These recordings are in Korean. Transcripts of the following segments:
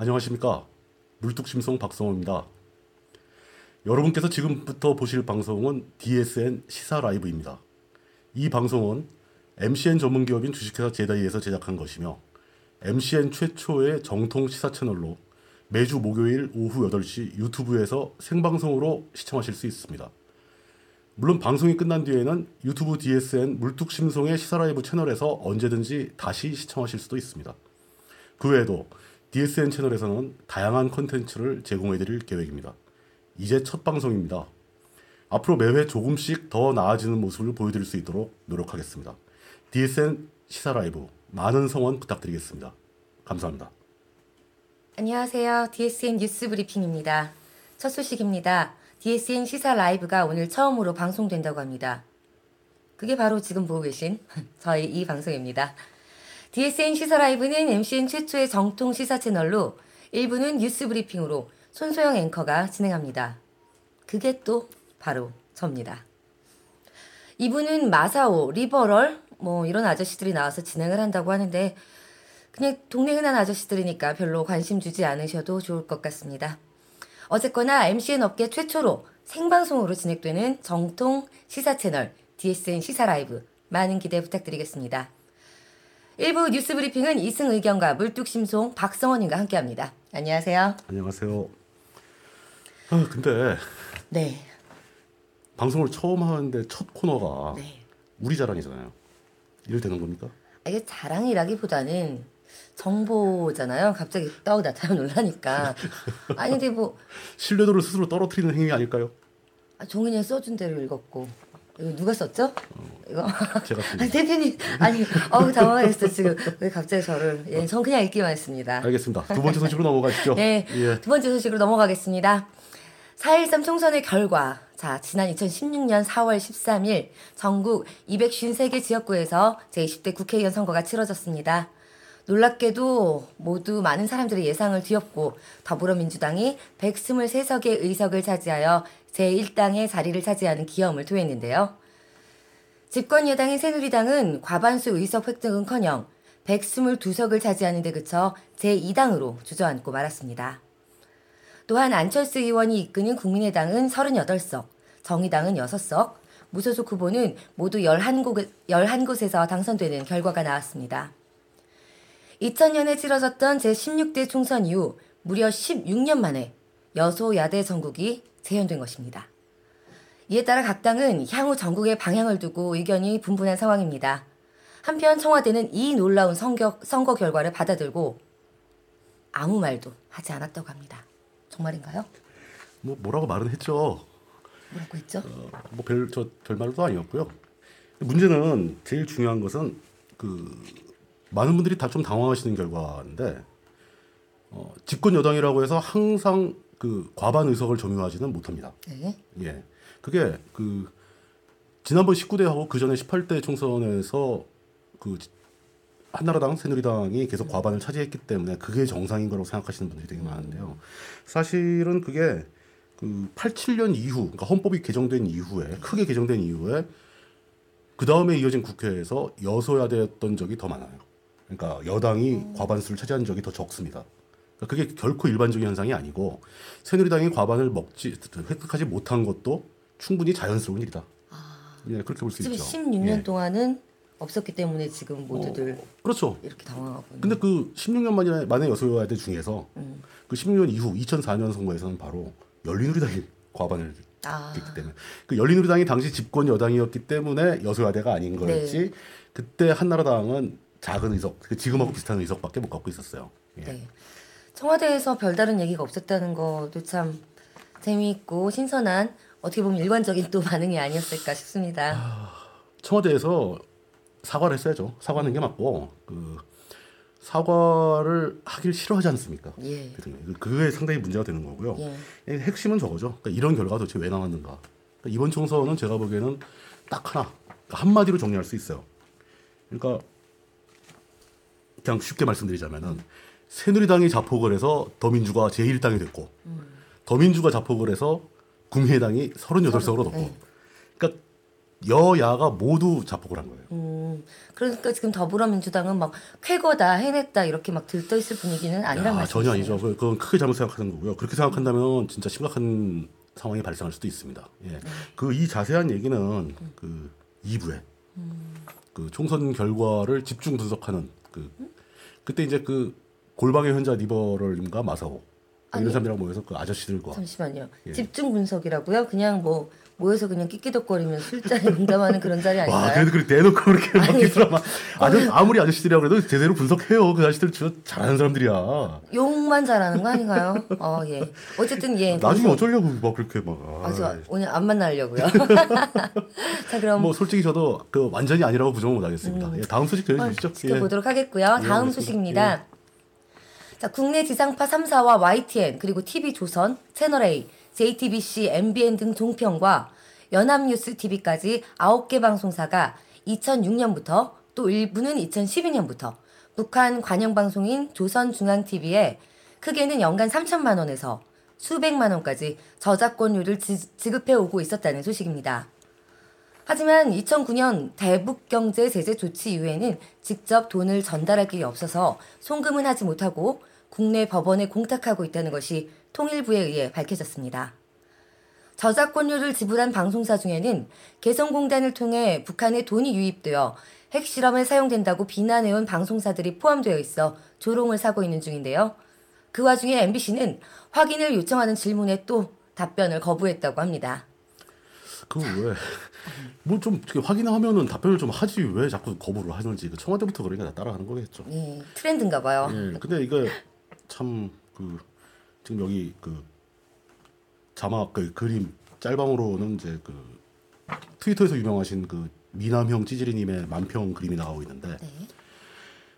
안녕하십니까. 물뚝심송 박성호입니다. 여러분께서 지금부터 보실 방송은 DSN 시사 라이브입니다. 이 방송은 MCN 전문 기업인 주식회사 제다이에서 제작한 것이며 MCN 최초의 정통 시사 채널로 매주 목요일 오후 8시 유튜브에서 생방송으로 시청하실 수 있습니다. 물론 방송이 끝난 뒤에는 유튜브 DSN 물뚝심송의 시사 라이브 채널에서 언제든지 다시 시청하실 수도 있습니다. 그 외에도 DSN 채널에서는 다양한 컨텐츠를 제공해 드릴 계획입니다. 이제 첫 방송입니다. 앞으로 매회 조금씩 더 나아지는 모습을 보여드릴 수 있도록 노력하겠습니다. DSN 시사 라이브 많은 성원 부탁드리겠습니다. 감사합니다. 안녕하세요. DSN 뉴스 브리핑입니다. 첫 소식입니다. DSN 시사 라이브가 오늘 처음으로 방송된다고 합니다. 그게 바로 지금 보고 계신 저희 이 방송입니다. DSN 시사 라이브는 MCN 최초의 정통 시사 채널로 일부는 뉴스 브리핑으로 손소영 앵커가 진행합니다. 그게 또 바로 접니다. 2부는 마사오, 리버럴 뭐 이런 아저씨들이 나와서 진행을 한다고 하는데 그냥 동네 흔한 아저씨들이니까 별로 관심 주지 않으셔도 좋을 것 같습니다. 어쨌거나 MCN 업계 최초로 생방송으로 진행되는 정통 시사 채널 DSN 시사 라이브 많은 기대 부탁드리겠습니다. 일부 뉴스 브리핑은 이승 의견과 물뚝심송 박성원님과 함께합니다. 안녕하세요. 안녕하세요. 아, 근데 네, 방송을 처음 하는데 첫 코너가 네. 우리 자랑이잖아요. 이럴 되는 겁니까? 아, 이게 자랑이라기보다는 정보잖아요. 갑자기 떡 나타나 놀라니까. 아니 근데 뭐 신뢰도를 스스로 떨어뜨리는 행위 아닐까요? 아, 종이에 써준 대로 읽었고 이거 누가 썼죠? 이거 제가 씁니다. 아, 대표님 아니 어우 당황했어 지금 왜 갑자기 저를 예, 전 그냥 읽기만 했습니다. 알겠습니다. 두 번째 소식으로 넘어가시죠. 네, 예. 두 번째 소식으로 넘어가겠습니다. 4.13 총선의 결과. 자, 지난 2016년 4월 13일 전국 253개 지역구에서 제20대 국회의원 선거가 치러졌습니다. 놀랍게도 모두 많은 사람들의 예상을 뒤엎고 더불어민주당이 123석의 의석을 차지하여 제1당의 자리를 차지하는 기염을 토했는데요. 집권 여당인 새누리당은 과반수 의석 획득은커녕 122석을 차지하는 데 그쳐 제2당으로 주저앉고 말았습니다. 또한 안철수 의원이 이끄는 국민의당은 38석, 정의당은 6석, 무소속 후보는 모두 11곳, 11곳에서 당선되는 결과가 나왔습니다. 2000년에 치러졌던 제16대 총선 이후 무려 16년 만에 여소야대 전국이 재현된 것입니다. 이에 따라 각 당은 향후 전국의 방향을 두고 의견이 분분한 상황입니다. 한편 청와대는 이 놀라운 선거, 선거 결과를 받아들고 아무 말도 하지 않았다고 합니다. 정말인가요? 뭐 뭐라고 말은 했죠. 뭐라고 했죠? 뭐별 저 별말도 아니었고요. 문제는 제일 중요한 것은 그 많은 분들이 다 좀 당황하시는 결과인데 어, 집권 여당이라고 해서 항상 그 과반 의석을 점유하지는 못합니다. 네. 예, 그게 그 지난번 19대하고 그 전에 18대 총선에서 그 한나라당, 새누리당이 계속 과반을 차지했기 때문에 그게 정상인 거라고 생각하시는 분들이 되게 많은데요. 사실은 그게 그 87년 이후, 그러니까 헌법이 개정된 이후에 크게 개정된 이후에 그 다음에 이어진 국회에서 여소야대였던 적이 더 많아요. 그러니까 여당이 과반수를 차지한 적이 더 적습니다. 그러니까 그게 결코 일반적인 현상이 아니고 새누리당이 과반을 먹지 획득하지 못한 것도 충분히 자연스러운 일이다. 예, 그렇게 볼 수 지금 있죠. 16년 예. 동안은 없었기 때문에 지금 모두들 그렇죠. 이렇게 당황하고 있는. 근데 그 16년 만에 만에 여소야대 중에서 음. 그 16년 이후 2004년 선거에서는 바로 열린우리당이 과반을 아, 했기 때문에 그 열린우리당이 당시 집권 여당이었기 때문에 여소야대가 아닌 거였지 네. 그때 한나라당은 작은 의석 그 지금하고 비슷한 의석밖에 못 갖고 있었어요. 예. 네. 청와대에서 별다른 얘기가 없었다는 것도 참 재미있고 신선한 어떻게 보면 일관적인 또 반응이 아니었을까 싶습니다. 청와대에서 사과를 했어야죠. 사과하는 게 맞고 그 사과를 하길 싫어하지 않습니까? 예. 그- 그게 상당히 문제가 되는 거고요. 예. 핵심은 저거죠. 그러니까 이런 결과가 도대체 왜 나왔는가? 그러니까 이번 총선은 제가 보기에는 딱 하나 그러니까 한마디로 정리할 수 있어요. 그러니까 그냥 쉽게 말씀드리자면은 새누리당이 자폭을 해서 더민주가 제1당이 됐고 더민주가 자폭을 해서 국민의당이 38석으로 넣고 네. 그러니까 여야가 모두 자폭을 한 거예요. 음, 그러니까 지금 더불어민주당은 막 쾌거다, 해냈다 이렇게 막 들떠 있을 분위기는 아니란 야, 말씀이시죠? 전혀 아니죠. 그- 그건 크게 잘못 생각하는 거고요. 그렇게 생각한다면 진짜 심각한 상황이 발생할 수도 있습니다. 예. 그이 자세한 얘기는 그 2부에 그 총선 결과를 집중 분석하는 그 그때 이제 그 골방의 현자 리버럴님과 마사오 이런 사람들이랑 모여서 그 아저씨들과 잠시만요. 예. 집중 분석이라고요? 그냥 뭐 모여서 그냥 끽끼덕거리면 술자리 농담하는 그런 자리 와 아닌가요? 그래도 그렇게 대놓고 그렇게 막 드라마 아저 아무리 아저씨들이라고 그래도 제대로 분석해요 그 아저씨들 진짜 잘하는 사람들이야 욕만 잘하는 거 아닌가요? 어, 예. 어쨌든 예. 나중에 방송- 어쩌려고 막 그렇게 막 아, 저 아, 오늘 안 만나려고요. 자, 그럼 뭐 솔직히 저도 그 완전히 아니라고 부정은 못하겠습니다 예, 다음 소식 전해주시죠 음. 지켜보도록 하겠고요. 예, 다음 알겠습니다. 소식입니다. 자, 국내 지상파 3사와 YTN 그리고 TV조선, 채널A, JTBC, MBN 등 종편과 연합뉴스 TV까지 9개 방송사가 2006년부터 또 일부는 2012년부터 북한 관영 방송인 조선중앙TV에 크게는 연간 3천만 원에서 수백만 원까지 저작권료를 지, 지급해 오고 있었다는 소식입니다. 하지만 2009년 대북경제 제재 조치 이후에는 직접 돈을 전달할 길이 없어서 송금은 하지 못하고 국내 법원에 공탁하고 있다는 것이 통일부에 의해 밝혀졌습니다. 저작권료를 지불한 방송사 중에는 개성공단을 통해 북한에 돈이 유입되어 핵실험에 사용된다고 비난해온 방송사들이 포함되어 있어 조롱을 사고 있는 중인데요. 그 와중에 MBC는 확인을 요청하는 질문에 또 답변을 거부했다고 합니다. 그거 왜뭐 좀 확인하면은 답변을 좀 하지 왜 자꾸 거부를 하는지 그 청와대부터 그러니까 다 따라가는 거겠죠 예, 트렌드인가 봐요. 예 근데 이게 참그 지금 여기 그 자막 그 그림 짤방으로는 이제 그 트위터에서 유명하신 그 미남형 찌질이님의 만평 그림이 나오고 있는데 네.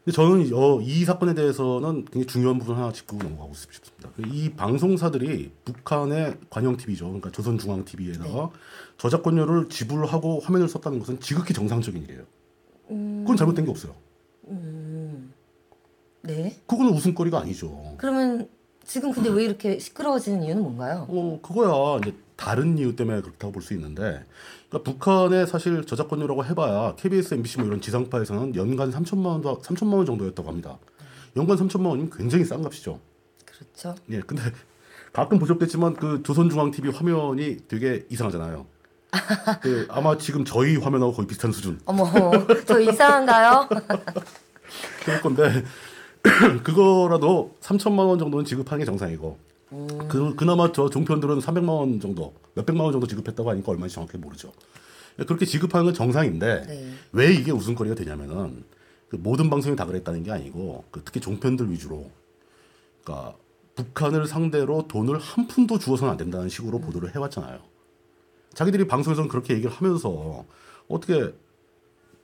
근데 저는 어, 이 사건에 대해서는 굉장히 중요한 부분 하나 짚고 넘어가고 싶습니다. 그이 방송사들이 북한의 관영 TV죠, 그러니까 조선중앙 TV에다가 저작권료를 지불하고 화면을 썼다는 것은 지극히 정상적인 일이에요. 그건 잘못된 게 없어요. 네. 그거는 웃음거리가 아니죠. 그러면 지금 근데 왜 이렇게 시끄러워지는 이유는 뭔가요? 어 그거야 이제 다른 이유 때문에 그렇다고 볼 수 있는데, 그러니까 북한의 사실 저작권료라고 해봐야 KBS, MBC 뭐 이런 지상파에서는 연간 3천만 원, 3천만 원 정도였다고 합니다. 연간 3천만 원이면 굉장히 싼 값이죠. 그렇죠. 예, 근데 가끔 보셨겠지만 그 조선중앙 TV 화면이 되게 이상하잖아요. 그 아마 지금 저희 화면하고 거의 비슷한 수준. 어머, 저 이상한가요? 그럴 건데 그거라도 3천만 원 정도는 지급하는 게 정상이고. 그 그나마 저 종편들은 300만 원 정도, 몇백만 원 정도 지급했다고 하니까 얼마인지 정확히 모르죠. 그렇게 지급하는 건 정상인데 네. 왜 이게 웃음거리가 되냐면은 그 모든 방송이 다 그랬다는 게 아니고 그 특히 종편들 위주로 그러니까 북한을 상대로 돈을 한 푼도 주어서는 안 된다는 식으로 보도를 해왔잖아요. 자기들이 방송에서는 그렇게 얘기를 하면서 어떻게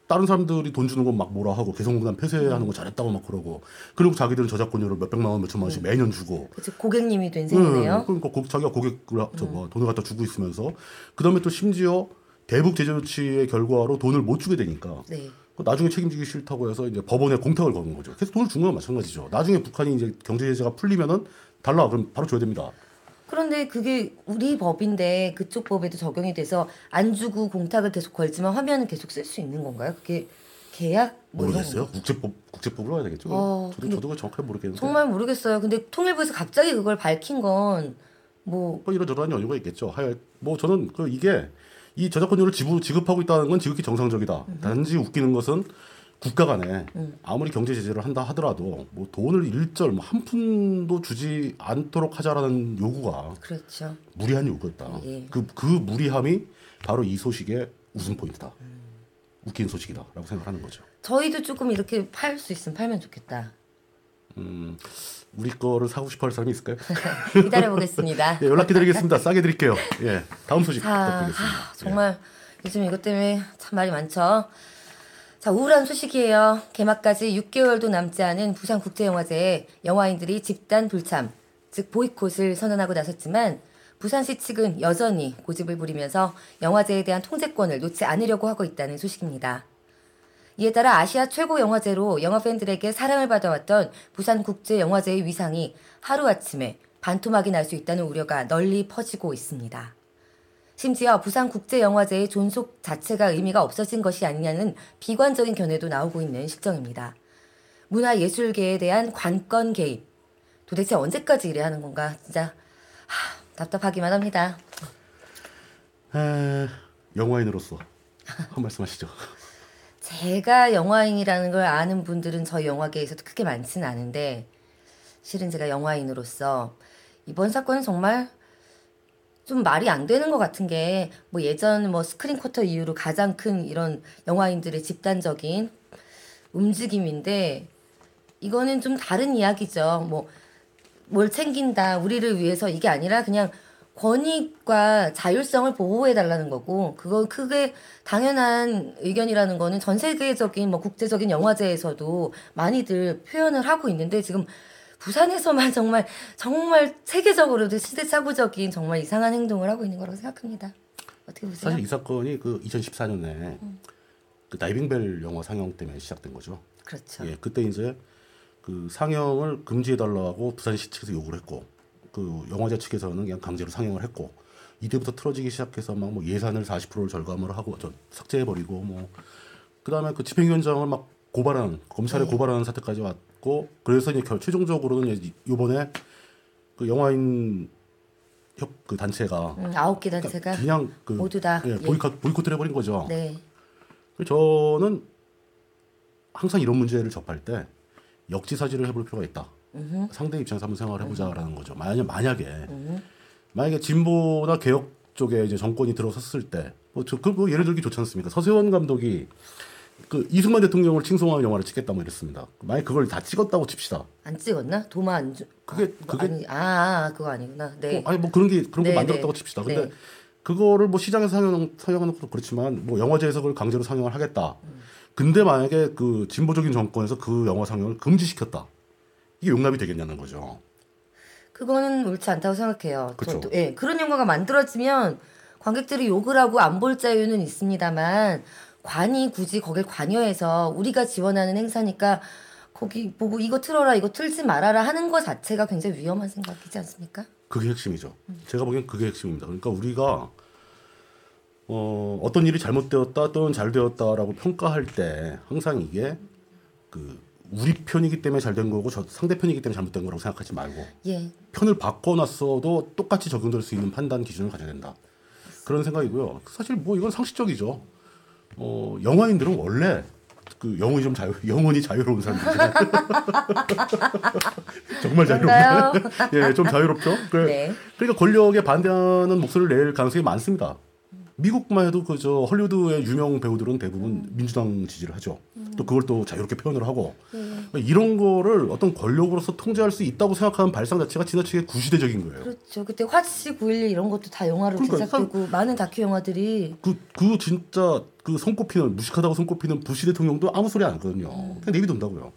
다른 사람들이 돈 주는 건 막 뭐라 하고 개성공단 폐쇄하는 거 잘했다고 막 그러고 그리고 자기들은 저작권료를 몇백만 원, 몇천만 원씩 매년 주고 그치, 고객님이 된 셈이네요. 응, 그러니까 고, 자기가 고객을 하- 저 뭐, 돈을 갖다 주고 있으면서 그다음에 또 심지어 대북 제재 조치의 결과로 돈을 못 주게 되니까 네. 그 나중에 책임지기 싫다고 해서 이제 법원에 공탁을 거는 거죠. 계속 돈을 준 거랑 마찬가지죠. 나중에 북한이 이제 경제 제재가 풀리면은 달라 그럼 바로 줘야 됩니다. 그런데 그게 우리 법인데 그쪽 법에도 적용이 돼서 안 주고 공탁을 계속 걸지만 화면은 계속 쓸 수 있는 건가요? 그게 계약 뭐 이런 모르겠어요. 건가요? 국제법 국제법으로 가야 되겠죠. 어, 저도 근데 저도 그걸 정확하게 모르겠는데 정말 모르겠어요. 근데 통일부에서 갑자기 그걸 밝힌 건뭐 뭐 이런저런 연유가 있겠죠. 하여 뭐 저는 그 이게 이 저작권료를 지급하고 있다는 건 지극히 정상적이다. 단지 웃기는 것은 국가 간에 아무리 경제 제재를 한다 하더라도 뭐 돈을 일절 뭐 한 푼도 주지 않도록 하자라는 요구가 그렇죠. 무리한 요구였다. 예. 그, 그 무리함이 바로 이 소식의 웃음 포인트다. 웃긴 소식이다라고 생각하는 거죠. 저희도 조금 이렇게 팔 수 있으면 팔면 좋겠다. 음, 우리 거를 사고 싶어 할 사람이 있을까요? 기다려 보겠습니다. 예, 연락 기다리겠습니다. 싸게 드릴게요. 예, 다음 소식 자, 부탁드리겠습니다. 아, 정말 요즘 이것 때문에 참 말이 많죠. 자, 우울한 소식이에요. 개막까지 6개월도 남지 않은 부산국제영화제에 영화인들이 집단 불참, 즉 보이콧을 선언하고 나섰지만 부산시 측은 여전히 고집을 부리면서 영화제에 대한 통제권을 놓지 않으려고 하고 있다는 소식입니다. 이에 따라 아시아 최고 영화제로 영화 팬들에게 사랑을 받아왔던 부산국제영화제의 위상이 하루아침에 반토막이 날 수 있다는 우려가 널리 퍼지고 있습니다. 심지어 부산국제영화제의 존속 자체가 의미가 없어진 것이 아니냐는 비관적인 견해도 나오고 있는 실정입니다. 문화예술계에 대한 관건 개입. 도대체 언제까지 이래야 하는 건가? 진짜 하, 답답하기만 합니다. 에, 영화인으로서 한 말씀 하시죠. 제가 영화인이라는 걸 아는 분들은 저희 영화계에서도 크게 많지는 않은데 실은 제가 영화인으로서 이번 사건은 정말 좀 말이 안 되는 것 같은 게 뭐 예전 뭐 스크린 쿼터 이후로 가장 큰 이런 영화인들의 집단적인 움직임인데 이거는 좀 다른 이야기죠. 뭐 뭘 챙긴다 우리를 위해서 이게 아니라 그냥 권익과 자율성을 보호해 달라는 거고 그거 크게 당연한 의견이라는 거는 전 세계적인 뭐 국제적인 영화제에서도 많이들 표현을 하고 있는데 지금 부산에서만 정말 정말 세계적으로도 시대착오적인 정말 이상한 행동을 하고 있는 거라고 생각합니다. 어떻게 보세요? 사실 이 사건이 그 2014년에 그 다이빙벨 영화 상영 때문에 시작된 거죠. 그렇죠. 예, 그때 이제 그 상영을 금지해 달라고 부산시 측에서 요구를 했고 그 영화제 측에서는 그냥 강제로 상영을 했고 이때부터 틀어지기 시작해서 막 뭐 예산을 40%를 절감을 하고 저 삭제해 버리고 뭐 그다음에 그 집행위원장을 막 고발하는 검찰에 네. 고발하는 사태까지 왔 고 그래서 이제 결 최종적으로는 이제 이번에 그 영화인 협 그 단체가 음, 아홉 개 단체가 그냥 그 모두 다, 예, 예. 보이콧 보이콧을 해버린 거죠. 네. 그래서 저는 항상 이런 문제를 접할 때 역지사지를 해볼 필요가 있다. 상대 입장에서 한번 생각을 해보자라는 거죠. 만약 만약에 만약에 진보나 개혁 쪽에 이제 정권이 들어섰을 때, 뭐 저 그 뭐 예를 들기 좋지 않습니까? 서세원 감독이 그 이승만 대통령을 칭송하는 영화를 찍겠다 뭐 이랬습니다. 만약 그걸 다 찍었다고 칩시다. 안 찍었나? 도마 안 주. 그게 아, 그게 아니 아, 아 그거 아니구나. 네. 어, 아니 뭐 그런 게 그런 네, 거 만들었다고 네. 칩시다. 근데 네. 그거를 뭐 시장에서 상영 상영하는 것도 그렇지만 뭐 영화제에서 그걸 강제로 상영을 하겠다. 근데 만약에 그 진보적인 정권에서 그 영화 상영을 금지시켰다. 이게 용납이 되겠냐는 거죠. 그거는 옳지 않다고 생각해요. 저도, 예, 그런 영화가 만들어지면 관객들이 욕을 하고 안 볼 자유는 있습니다만 관이 굳이 거길 관여해서 우리가 지원하는 행사니까 거기 보고 이거 틀어라 이거 틀지 말아라 하는 것 자체가 굉장히 위험한 생각이지 않습니까? 그게 핵심이죠. 제가 보기엔 그게 핵심입니다. 그러니까 우리가 어, 어떤 일이 잘못되었다 또는 잘 되었다라고 평가할 때 항상 이게 그 우리 편이기 때문에 잘 된 거고 저 상대편이기 때문에 잘못된 거라고 생각하지 말고 예, 편을 바꿔놨어도 똑같이 적용될 수 있는 판단 기준을 가져야 된다. 그런 생각이고요. 사실 뭐 이건 상식적이죠. 어, 영화인들은 원래 그 영혼이 좀 자유, 영혼이 자유로운 사람들이죠. 정말 그런가요? 자유롭네. 예, 좀 자유롭죠. 그, 네. 그러니까 권력에 반대하는 목소리를 낼 가능성이 많습니다. 미국만 해도 그 저 헐리우드의 유명 배우들은 대부분 민주당 지지를 하죠. 또 그걸 또 자유롭게 표현을 하고 그러니까 이런 거를 어떤 권력으로서 통제할 수 있다고 생각하는 발상 자체가 지나치게 구시대적인 거예요. 그렇죠. 그때 화씨 9.11 이런 것도 다 영화로 그러니까 제작되고 많은 다큐 영화들이 그, 그 진짜 그 손꼽히는 무식하다고 손꼽히는 부시 대통령도 아무 소리 안 하거든요. 그냥 내비둔다고요.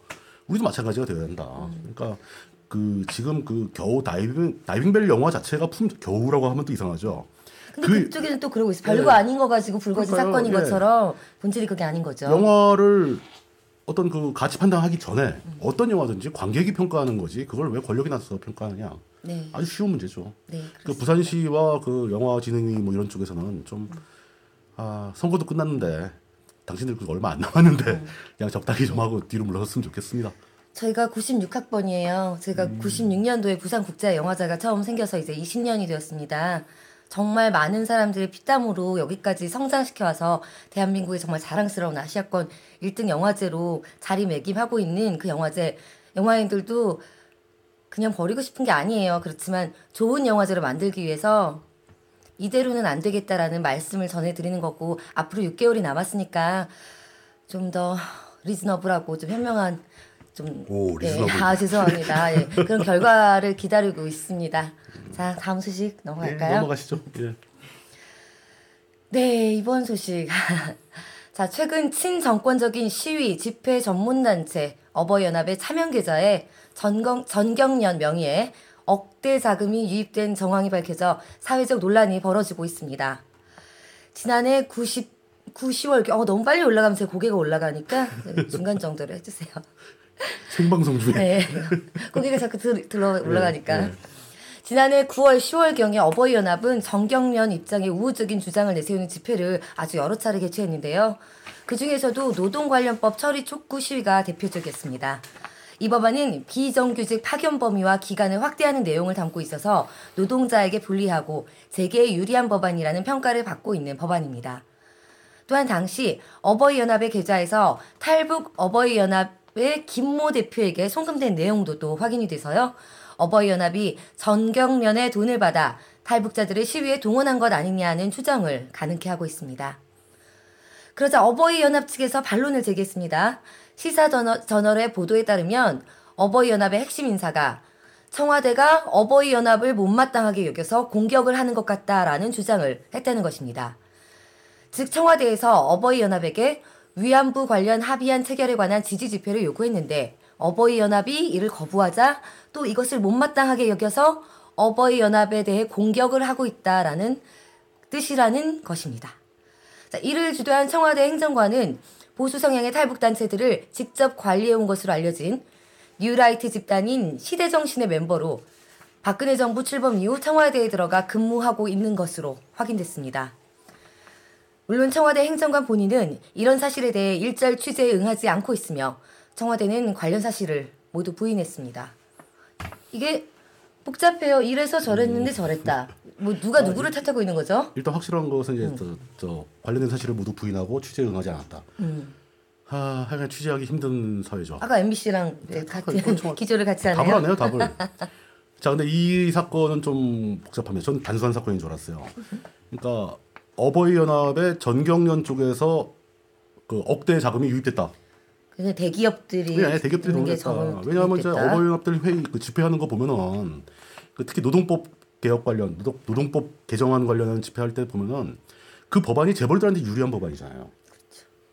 우리도 마찬가지가 되어야 된다. 그러니까 그 지금 그 겨우 다이빙 다이빙벨 영화 자체가 품 겨우라고 하면 또 이상하죠. 근데 그- 그, 쪽에는 또 그러고 있어요. 별거 예. 아닌 거 가지고 불거진 그러니까요. 사건인 예. 것처럼 본질이 그게 아닌 거죠. 영화를 어떤 그 가치 판단하기 전에 어떤 영화든지 관객이 평가하는 거지 그걸 왜 권력이 나서 평가하느냐 네, 아주 쉬운 문제죠. 네. 그 부산시와 그 영화진흥위 뭐 이런 쪽에서는 좀 아, 선거도 끝났는데 당신들 그거 얼마 안 남았는데 그냥 적당히 좀 하고 뒤로 물러섰으면 좋겠습니다. 저희가 96학번이에요. 제가 음. 96년도에 부산국제영화제가 처음 생겨서 이제 20년이 되었습니다. 정말 많은 사람들의 피땀으로 여기까지 성장시켜 와서 대한민국의 정말 자랑스러운 아시아권 1등 영화제로 자리매김하고 있는 그 영화제 영화인들도 그냥 버리고 싶은 게 아니에요. 그렇지만 좋은 영화제를 만들기 위해서 이대로는 안 되겠다라는 말씀을 전해드리는 거고 앞으로 6개월이 남았으니까 좀 더 리즈너블하고 좀 현명한 좀 오, 예. 아 죄송합니다. 예, 그런 결과를 기다리고 있습니다. 자 다음 소식 네, 넘어갈까요? 넘어가시죠. 예. 네, 이번 소식. 자, 최근 친정권적인 시위, 집회 전문단체 어버이연합의 차명 계좌에 전경, 전경련 명의의 억대 자금이 유입된 정황이 밝혀져 사회적 논란이 벌어지고 있습니다. 지난해 90, 9, 10월, 어, 너무 빨리 올라가면 제 고개가 올라가니까 중간 정도로 해주세요. 생방송 중에 네. 고개가 자꾸 들, 들어 올라가니까. 네, 네. 지난해 9월, 10월경에 어버이연합은 정경련 입장에 우호적인 주장을 내세우는 집회를 아주 여러 차례 개최했는데요. 그 중에서도 노동 관련법 처리 촉구 시위가 대표적이었습니다. 이 법안은 비정규직 파견 범위와 기간을 확대하는 내용을 담고 있어서 노동자에게 불리하고 재계에 유리한 법안이라는 평가를 받고 있는 법안입니다. 또한 당시 어버이연합의 계좌에서 탈북 어버이연합 의 김모 대표에게 송금된 내용도 또 확인이 돼서요. 어버이연합이 전경련의 돈을 받아 탈북자들을 시위에 동원한 것 아니냐는 추정을 가능케 하고 있습니다. 그러자 어버이연합 측에서 반론을 제기했습니다. 시사저널의 보도에 따르면 어버이연합의 핵심 인사가 청와대가 어버이연합을 못마땅하게 여겨서 공격을 하는 것 같다라는 주장을 했다는 것입니다. 즉 청와대에서 어버이연합에게 위안부 관련 합의안 체결에 관한 지지 집회를 요구했는데 어버이 연합이 이를 거부하자 또 이것을 못마땅하게 여겨서 어버이 연합에 대해 공격을 하고 있다라는 뜻이라는 것입니다. 자, 이를 주도한 청와대 행정관은 보수 성향의 탈북 단체들을 직접 관리해 온 것으로 알려진 뉴라이트 집단인 시대정신의 멤버로 박근혜 정부 출범 이후 청와대에 들어가 근무하고 있는 것으로 확인됐습니다. 물론 청와대 행정관 본인은 이런 사실에 대해 일절 취재에 응하지 않고 있으며 청와대는 관련 사실을 모두 부인했습니다. 이게 복잡해요. 이래서 저랬는데 저랬다. 뭐 누가 누구를 탓하고 있는 거죠? 일단 확실한 것은 이제 저, 저 관련된 사실을 모두 부인하고 취재에 응하지 않았다. 하, 하여간 취재하기 힘든 사회죠. 아까 MBC랑 같이 그건 좀- 기조를 같이 답을 하네요. 안 해요, 답을. 자, 근데 이 사건은 좀 복잡합니다. 전 단순한 사건인 줄 알았어요. 그러니까 어버이 연합의 전경련 쪽에서 그 억대 자금이 유입됐다. 그냥 대기업들이 네, 대기업들이 돈을. 왜냐하면 이제 있겠다. 어버이 연합들 회의 그 집회하는 거 보면은 그 특히 노동법 개혁 관련 노동, 노동 법 개정안 관련한 집회할 때 보면은 그 법안이 재벌들한테 유리한 법안이잖아요.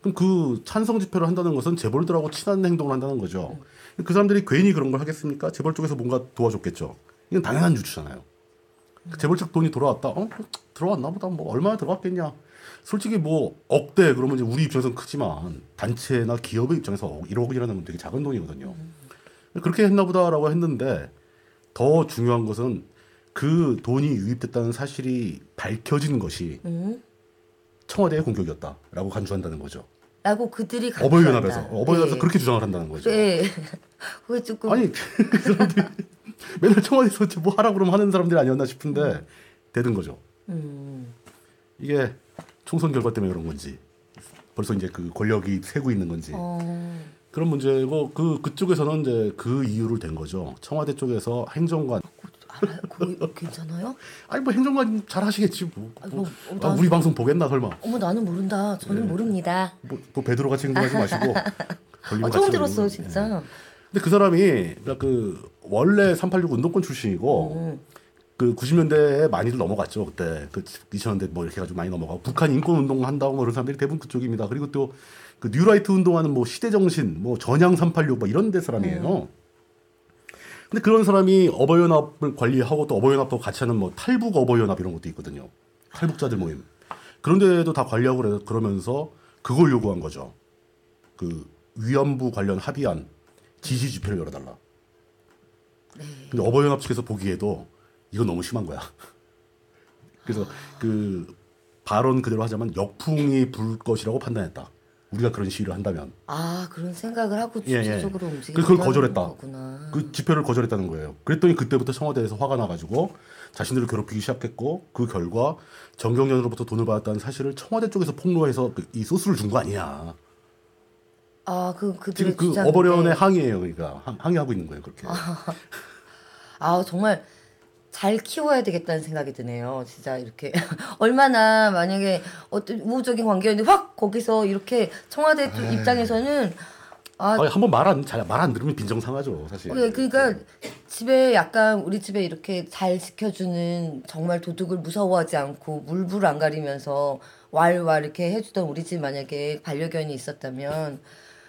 그럼 그 찬성 집회를 한다는 것은 재벌들하고 친한 행동을 한다는 거죠. 그 사람들이 괜히 그런 걸 하겠습니까? 재벌 쪽에서 뭔가 도와줬겠죠. 이건 당연한 유추잖아요. 그 재벌 측 돈이 들어왔다. 어? 들어왔나 보다. 뭐 얼마나 들어왔겠냐. 솔직히 뭐 억대 그러면 이제 우리 입장에서는 크지만 단체나 기업의 입장에서 1억이라는 건 되게 작은 돈이거든요. 그렇게 했나 보다라고 했는데 더 중요한 것은 그 돈이 유입됐다는 사실이 밝혀진 것이 음? 청와대의 공격이었다라고 간주한다는 거죠. 라고 그들이 어버이연합에서. 어버이연합에서 네. 그렇게 주장을 한다는 거죠. 네. 그게 조금 아니 그 사람들이 맨날 청와대에서 뭐 하라 그러면 하는 사람들이 아니었나 싶은데 되는 거죠. 음. 이게 총선 결과 때문에 그런 건지 벌써 이제 그 권력이 세고 있는 건지 어, 그런 문제고 그 그쪽에서는 이제 그 이유를 댄 거죠. 청와대 쪽에서 행정관 알아요. 그거 괜찮아요? 아니 뭐 행정관 잘 하시겠지 뭐, 아, 뭐, 뭐, 어, 아, 난- 우리 방송 보겠나 설마 어머 나는 모른다. 저는 네. 모릅니다. 뭐, 뭐 베드로 같이 행동하지 마시고 어, 처음 들었어. 진짜. 예. 근데 그 사람이 그러니까 그 원래 386 운동권 출신이고 음. 그 90년대에 많이들 넘어갔죠 그때. 그 2000년대 뭐 이렇게 가지고 많이 넘어가고. 북한 인권 운동 한다고 뭐 그런 사람들이 대부분 그쪽입니다. 그리고 또 그 뉴라이트 운동하는 뭐 시대 정신 뭐 전향 386 뭐 이런 데 사람이에요. 근데 그런 사람이 어버이연합을 관리하고 또 어버이연합도 같이 하는 뭐 탈북 어버이연합 이런 것도 있거든요. 탈북자들 모임. 그런 데도 다 관리하고 그래- 그러면서 그걸 요구한 거죠. 그 위안부 관련 합의안 지지 집회를 열어달라 근데 어버이연합 측에서 보기에도 이건 너무 심한 거야. 그래서 그 발언 그대로 하자면 역풍이 불 것이라고 판단했다. 우리가 그런 시위를 한다면 아 그런 생각을 하고 예, 예. 주도적으로 움직이는 그걸 거절했다. 거구나. 그 집회를 거절했다는 거예요. 그랬더니 그때부터 청와대에서 화가 나가지고 자신들을 괴롭히기 시작했고 그 결과 정경련으로부터 돈을 받았다는 사실을 청와대 쪽에서 폭로해서 그이 소스를 준 거 아니냐. 아그 그들의 지금 그 주장인데. 어버련의 항의예요. 그러니까 항- 항의하고 있는 거예요. 그렇게. 아 정말 잘 키워야 되겠다는 생각이 드네요. 진짜 이렇게 얼마나 만약에 어떤 우호적인 관계였는데 확 거기서 이렇게 청와대 쪽 입장에서는 아 아니, 한번 말 안 잘 말 안 들으면 빈정상하죠. 사실. 예, 그러니까 집에 약간 우리 집에 이렇게 잘 지켜주는 정말 도둑을 무서워하지 않고 물불 안 가리면서 왈왈 이렇게 해주던 우리 집 만약에 반려견이 있었다면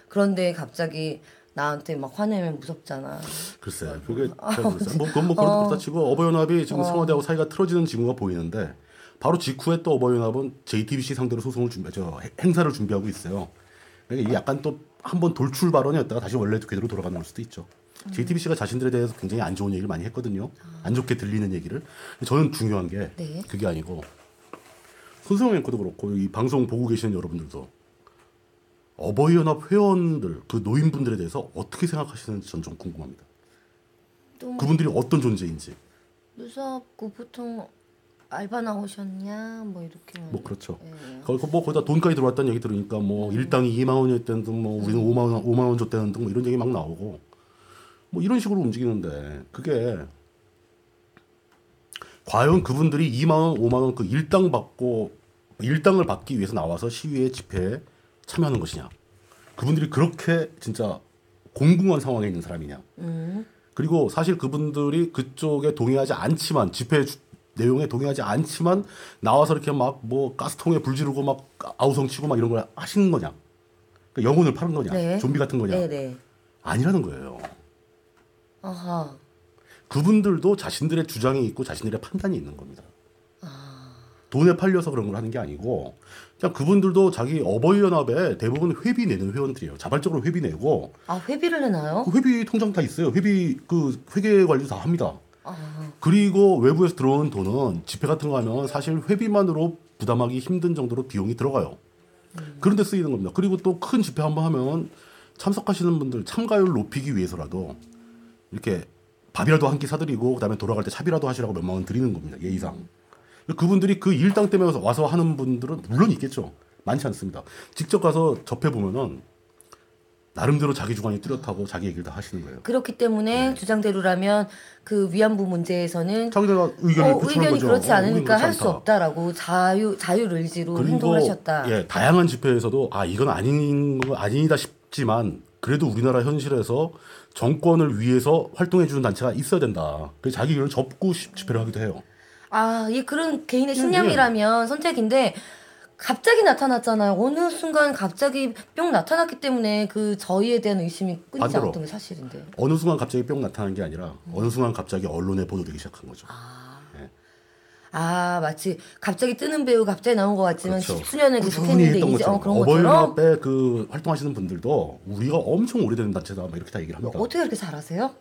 그런데 갑자기 나한테 막 화내면 무섭잖아. 글쎄, 그게 잘 모르겠어요. 뭐 그건 뭐 그렇다 치고 어버이연합이 지금 청와대하고 사이가 틀어지는 징후가 보이는데 바로 직후에 또 어버이연합은 JTBC 상대로 소송을 준비, 저 행- 행사를 준비하고 있어요. 그러니까 이게 약간 또 한 번 돌출 발언이었다가 다시 원래 궤도로 돌아가는 걸 수도 있죠. JTBC가 자신들에 대해서 굉장히 안 좋은 얘기를 많이 했거든요. 안 좋게 들리는 얘기를. 저는 중요한 게 네. 그게 아니고 손수영 앵커도 그렇고 이 방송 보고 계시는 여러분들도 어버이연합 회원들 그 노인분들에 대해서 어떻게 생각하시는지 전 좀 궁금합니다. 또 그분들이 어떤 존재인지 무섭고 보통 알바 나오셨냐 뭐 이렇게 뭐 그렇죠. 예. 거기 뭐 거기다 돈까지 들어왔다는 얘기 들으니까 뭐 일당이 2만 원이었다는 둥뭐 우리는 5만 원 5만 원 줬다는 둥뭐 이런 얘기 막 나오고 뭐 이런 식으로 움직이는데 그게 과연 그분들이 2만 원 5만 원 그 일당 받고 일당을 받기 위해서 나와서 시위에 집회에 참여하는 것이냐 그분들이 그렇게 진짜 공공한 상황에 있는 사람이냐 음. 그리고 사실 그분들이 그쪽에 동의하지 않지만 집회 주- 내용에 동의하지 않지만 나와서 이렇게 막 뭐 가스통에 불 지르고 막 아우성 치고 막 이런 걸 하시는 거냐? 그러니까 영혼을 파는 거냐? 네. 좀비 같은 거냐? 네네. 아니라는 거예요. 아하. 그분들도 자신들의 주장이 있고 자신들의 판단이 있는 겁니다. 돈에 팔려서 그런 걸 하는 게 아니고 그냥 그분들도 자기 어버이연합에 대부분 회비 내는 회원들이에요. 자발적으로 회비 내고 아 회비를 내나요? 그 회비 통장 다 있어요. 회비 그 회계 관리 다 합니다. 아, 그리고 외부에서 들어오는 돈은 집회 같은 거 하면 사실 회비만으로 부담하기 힘든 정도로 비용이 들어가요. 그런데 쓰이는 겁니다. 그리고 또 큰 집회 한번 하면 참석하시는 분들 참가율 높이기 위해서라도 이렇게 밥이라도 한 끼 사드리고 그다음에 돌아갈 때 차비라도 하시라고 몇만 원 드리는 겁니다. 예의상. 그분들이 그 일당 때문에 와서 하는 분들은 물론 있겠죠. 많지 않습니다. 직접 가서 접해 보면은 나름대로 자기 주관이 뚜렷하고 자기 얘기를 다 하시는 거예요. 그렇기 네. 때문에 주장대로라면 그 위안부 문제에서는 자기가 의견을 어, 의견이. 그렇지 어, 않으니까 우리는 할수 그렇지 않다. 없다라고 자유 자율 의지로 행동하셨다. 예, 다양한 집회에서도 아 이건 아닌 거 아니다 싶지만 그래도 우리나라 현실에서 정권을 위해서 활동해 주는 단체가 있어야 된다. 그래서 자기 의견을 접고 시- 집회를 하기도 해요. 아, 이 그런 개인의 네, 신념이라면 선택인데 갑자기 나타났잖아요. 어느 순간 갑자기 뿅 나타났기 때문에 그 저희에 대한 의심이 끊이지 반대로. 않았던 게 사실인데. 어느 순간 갑자기 뿅 나타난 게 아니라 어느 순간 갑자기 언론에 보도되기 시작한 거죠. 아, 마치 갑자기 뜨는 배우 갑자기 나온 것 같지만 그렇죠. 십수년을 꾸준히 계속했는데 했던 이제 어 것처럼 그런 것처럼 어버이연합에 그 활동하시는 분들도 우리가 엄청 오래된 단체다 막 이렇게 다 얘기를 합니다. 어떻게 그렇게 잘하세요?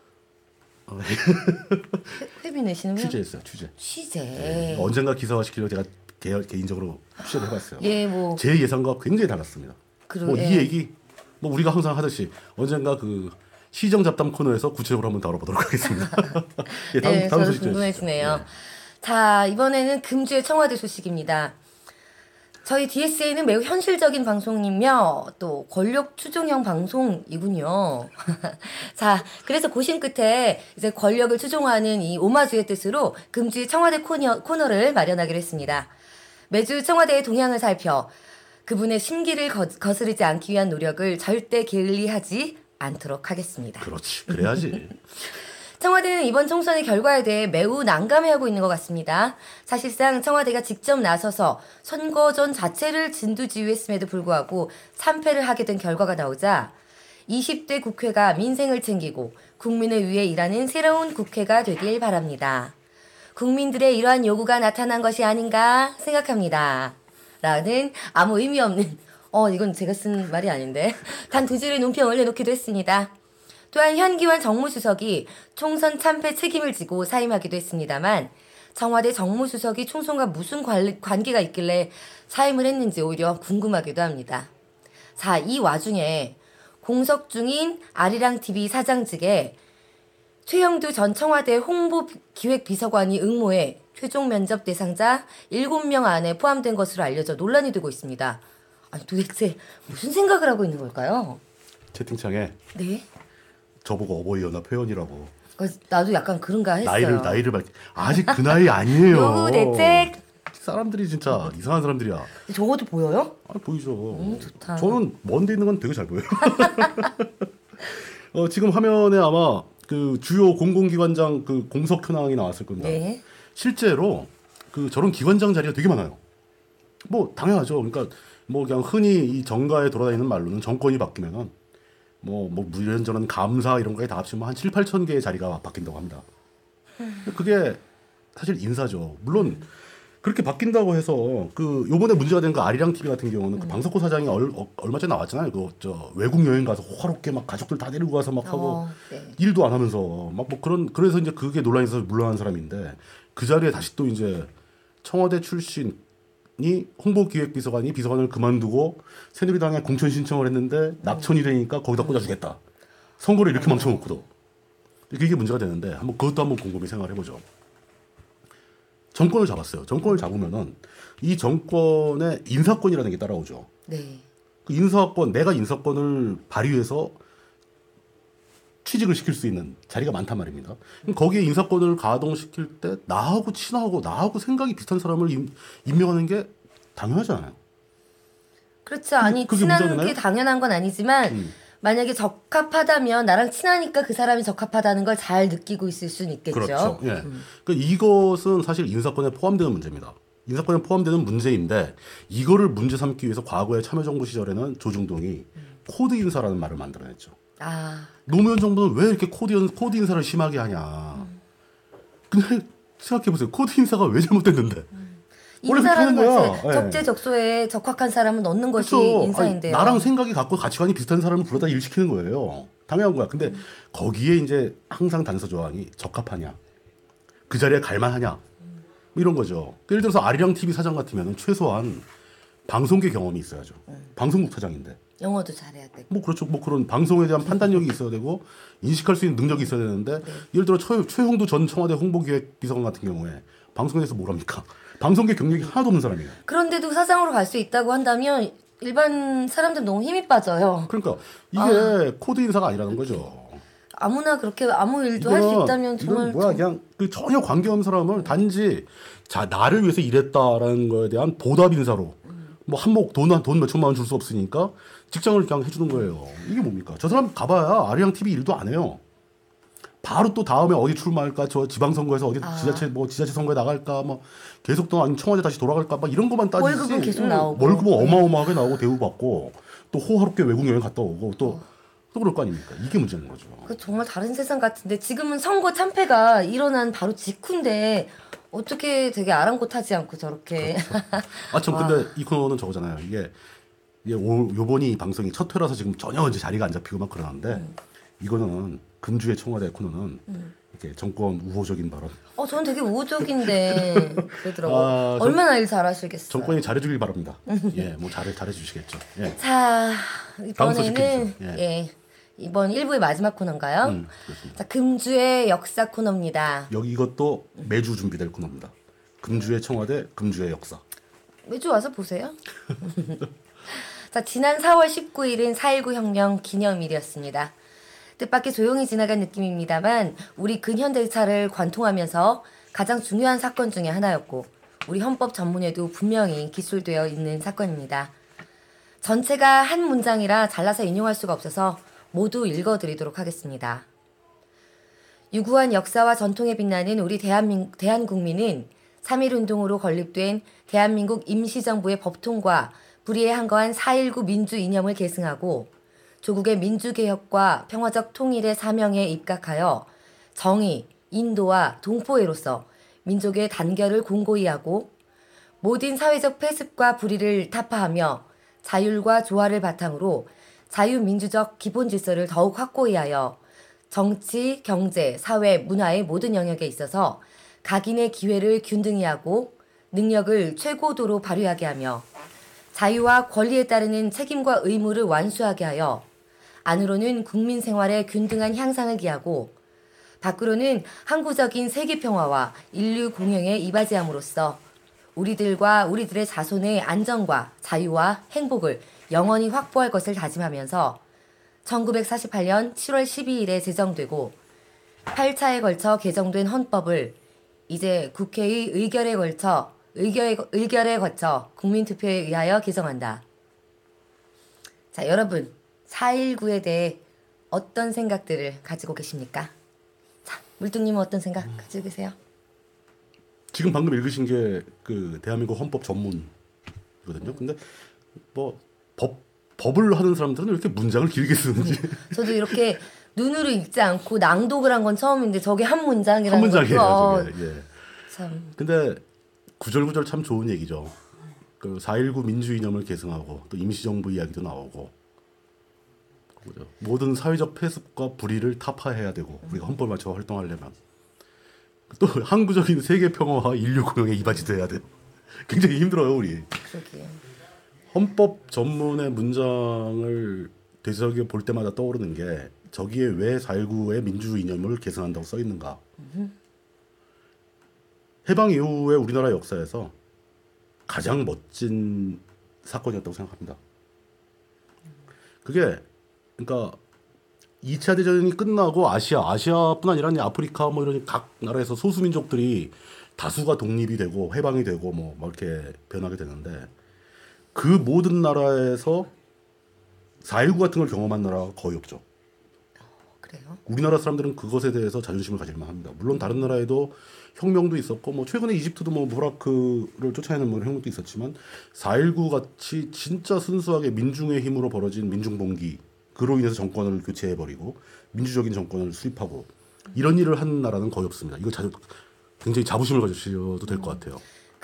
회- 회비 내시는 분? 취재했어요, 취재. 취재. 언젠가 기사화 시키려고 제가 개, 개인적으로 취재를 해봤어요. 예, 뭐 제 예상과 굉장히 달랐습니다. 그러- 뭐이 예. 얘기 뭐 우리가 항상 하듯이 언젠가 그 시정 잡담 코너에서 구체적으로 한번 다뤄보도록 하겠습니다. 예, 다음, 네, 다음 저도 궁금해지네요. 해주시죠. 자, 이번에는 금주의 청와대 소식입니다. 저희 DSA는 매우 현실적인 방송이며 또 권력 추종형 방송이군요. 자, 그래서 고심 끝에 이제 권력을 추종하는 이 오마주의 뜻으로 금주의 청와대 코너, 코너를 마련하기로 했습니다. 매주 청와대의 동향을 살펴 그분의 심기를 거, 거스르지 않기 위한 노력을 절대 게을리하지 않도록 하겠습니다. 그렇지, 그래야지. 청와대는 이번 총선의 결과에 대해 매우 난감해하고 있는 것 같습니다. 사실상 청와대가 직접 나서서 선거전 자체를 진두지휘했음에도 불구하고 3패를 하게 된 결과가 나오자 20대 국회가 민생을 챙기고 국민을 위해 일하는 새로운 국회가 되길 바랍니다. 국민들의 이러한 요구가 나타난 것이 아닌가 생각합니다. 라는 아무 의미 없는 어 이건 제가 쓴 말이 아닌데 단 두 줄의 논평을 내놓기도 했습니다. 또한 현기환 정무수석이 총선 참패 책임을 지고 사임하기도 했습니다만 청와대 정무수석이 총선과 무슨 관, 관계가 있길래 사임을 했는지 오히려 궁금하기도 합니다. 자, 이 와중에 공석 중인 아리랑 TV 사장직에 최영두 전 청와대 홍보 기획 비서관이 응모해 최종 면접 대상자 7명 안에 포함된 것으로 알려져 논란이 되고 있습니다. 아니 도대체 무슨 생각을 하고 있는 걸까요? 채팅창에 네. 저보고 어버이 연합 회원이라고 그래서 나도 약간 그런가 했어요. 나이를 나이를 밝 아직 그 나이 아니에요. 요구 대책. 사람들이 진짜 이상한 사람들이야. 저것도 보여요? 아, 보이죠. 음, 좋다. 저는 먼데 있는 건 되게 잘 보여요. 어, 지금 화면에 아마 그 주요 공공기관장 그 공석 현황이 나왔을 겁니다. 네. 실제로 그 저런 기관장 자리가 되게 많아요. 뭐 당연하죠. 그러니까 뭐 그냥 흔히 이 정가에 돌아다니는 말로는 정권이 바뀌면은 뭐뭐 이런저런 감사 이런 거에 다 합치면 한 7, 8천 개의 자리가 바뀐다고 합니다. 그게 사실 인사죠. 물론 그렇게 바뀐다고 해서 그 요번에 문제가 된그 아리랑 TV 같은 경우는 그 방석호 사장이 얼, 어, 얼마 전에 나왔잖아요. 그 저 외국 여행 가서 호화롭게 막 가족들 다 데리고 가서 막 하고 어, 네. 일도 안 하면서 막 뭐 그런 그래서 이제 그게 논란에서 물러난 사람인데 그 자리에 다시 또 이제 청와대 출신 이 홍보기획비서관이 비서관을 그만두고 새누리당에 공천 신청을 했는데 낙천이 되니까 거기다 꽂아주겠다. 선거를 이렇게 망쳐놓고도 이게 문제가 되는데 한번 그것도 한번 곰곰이 생각을 해보죠. 정권을 잡았어요. 정권을 잡으면은 이 정권의 인사권이라는 게 따라오죠. 네. 그 인사권 내가 인사권을 발휘해서 취직을 시킬 수 있는 자리가 많단 말입니다. 거기에 인사권을 가동시킬 때 나하고 친하고 나하고 생각이 비슷한 사람을 임, 임명하는 게 당연하잖아요. 그렇죠. 아니 친한? 게 당연한 건 아니지만 음. 만약에 적합하다면 나랑 친하니까 그 사람이 적합하다는 걸 잘 느끼고 있을 수는 있겠죠. 그렇죠. 예. 그 이것은 사실 인사권에 포함되는 문제입니다. 인사권에 포함되는 문제인데 이거를 문제 삼기 위해서 과거에 참여정부 시절에는 조중동이 코드 인사라는 말을 만들어냈죠. 아, 노무현 정부는 왜 이렇게 코드, 인- 코드 인사를 심하게 하냐. 근데 생각해보세요. 코드 인사가 왜 잘못됐는데? 그렇게 인사라는 거야. 것은 예. 적재적소에 적합한 사람을 넣는 것이 그렇죠. 인사인데요. 아니, 나랑 생각이 같고 가치관이 비슷한 사람을 불러다 일시키는 거예요. 당연한 거야. 근데 거기에 이제 항상 단서 조항이 적합하냐, 그 자리에 갈만하냐, 뭐 이런 거죠. 예를 들어서 아리랑 TV 사장 같으면 최소한 방송계 경험이 있어야죠. 방송국 사장인데. 영어도 잘해야 되고. 뭐 그렇죠. 뭐 그런 방송에 대한 판단력이 있어야 되고 인식할 수 있는 능력이 있어야 되는데 예를 들어 최, 최형두 전 청와대 홍보기획비서관 같은 경우에 방송에 대해서 뭘 합니까? 방송계 경력이 하나도 없는 사람이에요. 그런데도 사장으로 갈 수 있다고 한다면 일반 사람들 너무 힘이 빠져요. 그러니까 이게 코드 인사가 아니라는 거죠. 아무나 그렇게 아무 일도 할 수 있다면 정말 뭐야 그냥 그 전혀 관계 없는 사람을 단지 자 나를 위해서 일했다라는 거에 대한 보답 인사로 뭐 한몫 돈돈 몇천만 원 줄 수 없으니까 직장을 그냥 해주는 거예요. 이게 뭡니까? 저 사람 가봐야 아리랑 TV 일도 안 해요. 바로 또 다음에 어디 출마할까 저 지방선거에서 어디 아. 지자체 뭐 지자체 선거에 나갈까 뭐 계속 또 청와대 다시 돌아갈까 막 이런 것만 따지지 월급은 계속 응, 나오고. 월급은 어마어마하게 나오고 대우 받고 또 호화롭게 외국 여행 갔다 오고 또또 그럴 거 아닙니까 이게 문제인 거죠. 그 정말 다른 세상 같은데 지금은 선거 참패가 일어난 바로 직후인데 어떻게 되게 아랑곳하지 않고 저렇게 아, 참 근데 이 코너는 저거잖아요. 이게 이게 오, 요번이 이 방송이 첫 회라서 지금 전혀 이제 자리가 안 잡히고 막 그러는데 음. 이거는 금주의 청와대 코너는 이렇게 정권 우호적인 발언. 어 저는 되게 우호적인데 그러더라고요. 아, 정- 얼마나 일 잘하시겠어요. 정권이 잘해주길 바랍니다. 예, 뭐 잘해 잘해주시겠죠. 예, 자 이번에는 해주세요. 예. 이번 1부의 마지막 코너인가요? 음. 자 금주의 역사 코너입니다. 여기 이것도 매주 준비될 코너입니다. 금주의 청와대, 금주의 역사. 매주 와서 보세요. 자, 지난 4월 19일은 4.19 혁명 기념일이었습니다. 뜻밖의 조용히 지나간 느낌입니다만 우리 근현대사를 관통하면서 가장 중요한 사건 중의 하나였고 우리 헌법 전문에도 분명히 기술되어 있는 사건입니다. 전체가 한 문장이라 잘라서 인용할 수가 없어서 모두 읽어드리도록 하겠습니다. 유구한 역사와 전통에 빛나는 우리 대한민, 대한국민은 3.1운동으로 건립된 대한민국 임시정부의 법통과 불의에 한거한 4.19 민주 이념을 계승하고 조국의 민주개혁과 평화적 통일의 사명에 입각하여 정의, 인도와 동포애로서 민족의 단결을 공고히 하고 모든 사회적 폐습과 불의를 타파하며 자율과 조화를 바탕으로 자유민주적 기본 질서를 더욱 확고히 하여 정치, 경제, 사회, 문화의 모든 영역에 있어서 각인의 기회를 균등히 하고 능력을 최고도로 발휘하게 하며 자유와 권리에 따르는 책임과 의무를 완수하게 하여 안으로는 국민 생활의 균등한 향상을 기하고 밖으로는 항구적인 세계 평화와 인류 공영에 이바지함으로써 우리들과 우리들의 자손의 안정과 자유와 행복을 영원히 확보할 것을 다짐하면서 1948년 7월 12일에 제정되고 8차에 걸쳐 개정된 헌법을 이제 국회의 의결에 걸쳐 의결에, 의결에 거쳐 국민투표에 의하여 개정한다. 자, 여러분 4.19에 대해 어떤 생각들을 가지고 계십니까? 자, 물뚱님은 어떤 생각 가지고 계세요? 지금 방금 읽으신 게 그 대한민국 헌법 전문이거든요. 근데 뭐 법 법을 하는 사람들은 왜 이렇게 문장을 길게 쓰는지 저도 이렇게 눈으로 읽지 않고 낭독을 한 건 처음인데 저게 한 문장이라는 한 문장이에요. 어. 예. 참 근데 구절구절 참 좋은 얘기죠. 그 4.19 민주 이념을 계승하고 또 임시정부 이야기도 나오고 그죠. 모든 사회적 폐습과 불의를 타파해야 되고 우리가 헌법 맞춰 활동하려면 또 항구적인 세계 평화와 인류 공영에 이바지도 해야 돼요. 굉장히 힘들어요 우리. 그러게요. 헌법 전문의 문장을 되새겨 볼 때마다 떠오르는 게 저기에 왜 4.19의 민주 이념을 계승한다고 써 있는가. 해방 이후에 우리나라 역사에서 가장 멋진 사건이었다고 생각합니다. 그게 그러니까 2차 대전이 끝나고 아시아, 아시아뿐 아니라 아프리카 뭐 이런 각 나라에서 소수 민족들이 다수가 독립이 되고 해방이 되고 뭐, 뭐 이렇게 변하게 되는데 그 모든 나라에서 4.19 같은 걸 경험한 나라가 거의 없죠. 그래요? 우리나라 사람들은 그것에 대해서 자존심을 가질만 합니다. 물론 다른 나라에도 혁명도 있었고 뭐 최근에 이집트도 뭐 무라크를 쫓아내는 뭐 혁명도 있었지만 4.19 같이 진짜 순수하게 민중의 힘으로 벌어진 민중봉기 그로 인해서 정권을 교체해 버리고 민주적인 정권을 수립하고 이런 일을 한 나라는 거의 없습니다. 이거 자, 굉장히 자부심을 가지셔도 될 것 같아요.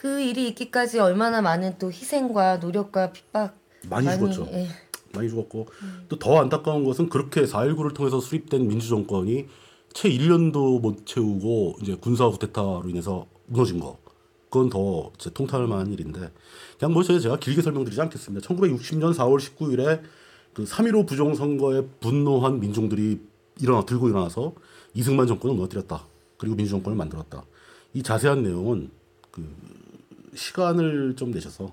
그 일이 있기까지 얼마나 많은 또 희생과 노력과 핍박 많이 죽었죠. 예. 많이 죽었고 또 더 안타까운 것은 그렇게 4.19를 통해서 수립된 민주정권이 채 1년도 못 채우고 이제 군사 쿠데타로 인해서 무너진 거. 그건 더 진짜 통탄할 만한 일인데 그냥 뭐 제가 길게 설명드리지 않겠습니다. 1960년 4월 19일에 그 3.15 부정선거에 분노한 민중들이 일어나 들고 일어나서 이승만 정권을 무너뜨렸다. 그리고 민주정권을 만들었다. 이 자세한 내용은 그 시간을 좀 내셔서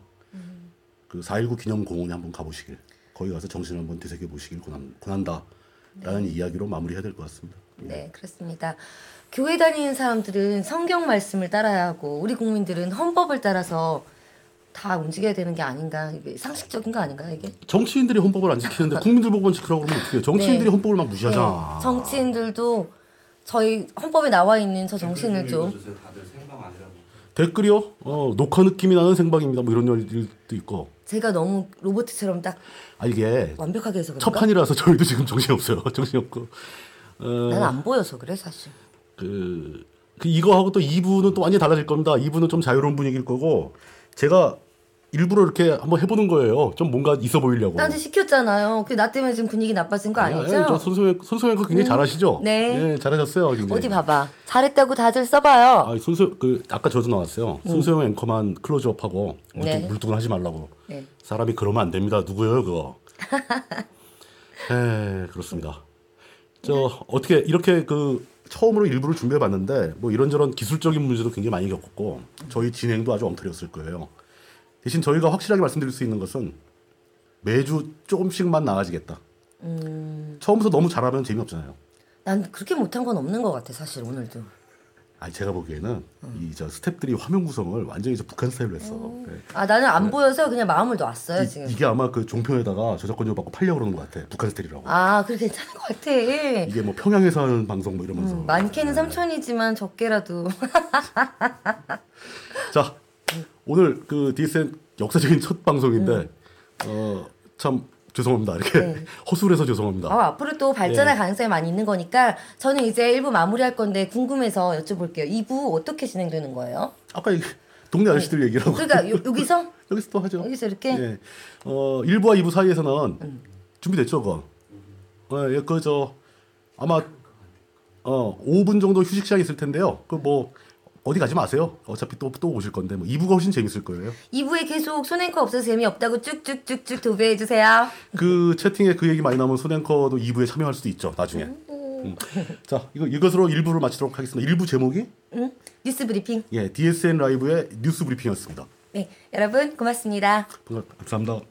그4.19 기념 공원에 한번 가보시길 거기 가서 정신을 한번 되새겨 보시길 권한, 권한다라는 이야기로 마무리해야 될 것 같습니다. 네, 그렇습니다. 교회 다니는 사람들은 성경 말씀을 따라야 하고 우리 국민들은 헌법을 따라서 다 움직여야 되는 게 아닌가 이게 상식적인 거 아닌가 이게? 정치인들이 헌법을 안 지키는데 국민들 보고만 지키라고 그러면 어떻게? 정치인들이 네. 헌법을 막 무시하잖아. 네, 정치인들도 저희 헌법에 나와 있는 저 정신을 좀 댓글이요? 어, 녹화 느낌이 나는 생방입니다. 뭐 이런 일도 있고. 제가 너무 로봇처럼 딱 아 이게 완벽하게 해서 첫 그런가? 판이라서 저희도 지금 정신 없어요. 정신 없고. 어, 난안 보여서 그래 사실. 그, 그 이거하고 또 2부는 또 완전히 달라질 겁니다. 2부는 좀 자유로운 분위기일 거고 제가 일부러 이렇게 한번 해보는 거예요. 좀 뭔가 있어 보이려고. 나한테 시켰잖아요. 그 나 때문에 지금 분위기 나빠진 거 아니죠? 저 손소영 손소영 거 굉장히 잘하시죠? 네. 예, 잘하셨어요. 굉장히. 어디 봐봐. 잘했다고 다들 써봐요. 아, 손소 그 아까 저도 나왔어요. 손소영 앵커만 클로즈업하고 네. 물뚝은 하지 말라고. 네. 사람이 그러면 안 됩니다. 누구예요, 그거? 에 그렇습니다. 저 어떻게 이렇게 그 처음으로 일부를 준비해 봤는데 뭐 이런저런 기술적인 문제도 굉장히 많이 겪었고 저희 진행도 아주 엉터리였을 거예요. 대신 저희가 확실하게 말씀드릴 수 있는 것은 매주 조금씩만 나아지겠다. 음. 처음부터 너무 잘하면 재미없잖아요. 난 그렇게 못한 건 없는 것 같아 사실 오늘도. 아니 제가 보기에는 이저 스탭들이 화면 구성을 완전히 저 북한 스타일로 했어. 네. 아 나는 안 보여서 그냥 마음을 이, 지금. 이게 아마 그 종편에다가 저작권료 받고 팔려고 그러는 것 같아. 북한 스타일이라고. 아 그래 괜찮은 것 같아. 이게 뭐 평양에서 하는 방송 뭐 이러면서. 음, 많게는 삼촌이지만 적게라도. 자 오늘 그 DSN 역사적인 첫 방송인데 어참 죄송합니다. 이렇게 네. 허술해서 죄송합니다. 어, 앞으로 또 발전할 네. 가능성이 많이 있는 거니까 저는 이제 1부 마무리할 건데 궁금해서 여쭤볼게요. 2부 어떻게 진행되는 거예요? 아까 이 동네 아저씨들 얘기라고 그러니까 요, 여기서 여기서 또 하죠. 여기서 이렇게 예. 어 1부와 2부 사이에서는 준비됐죠, 그거. 어, 예, 그저 아마 어 5분 정도 휴식 시간이 있을 텐데요. 그 뭐 어디 가지 마세요. 어차피 또 또 오실 건데 뭐 2부가 훨씬 재밌을 거예요. 2부에 계속 손앵커 없어서 재미없다고 쭉쭉쭉쭉 도배해 주세요. 그 채팅에 그 얘기 많이 나오면 손앵커도 2부에 참여할 수도 있죠, 나중에. 음. 자, 이거 이것으로 1부를 마치도록 하겠습니다. 1부 제목이 응? 뉴스 브리핑. 예, DSN 라이브의 뉴스 브리핑이었습니다. 네, 여러분 고맙습니다. 감사합니다.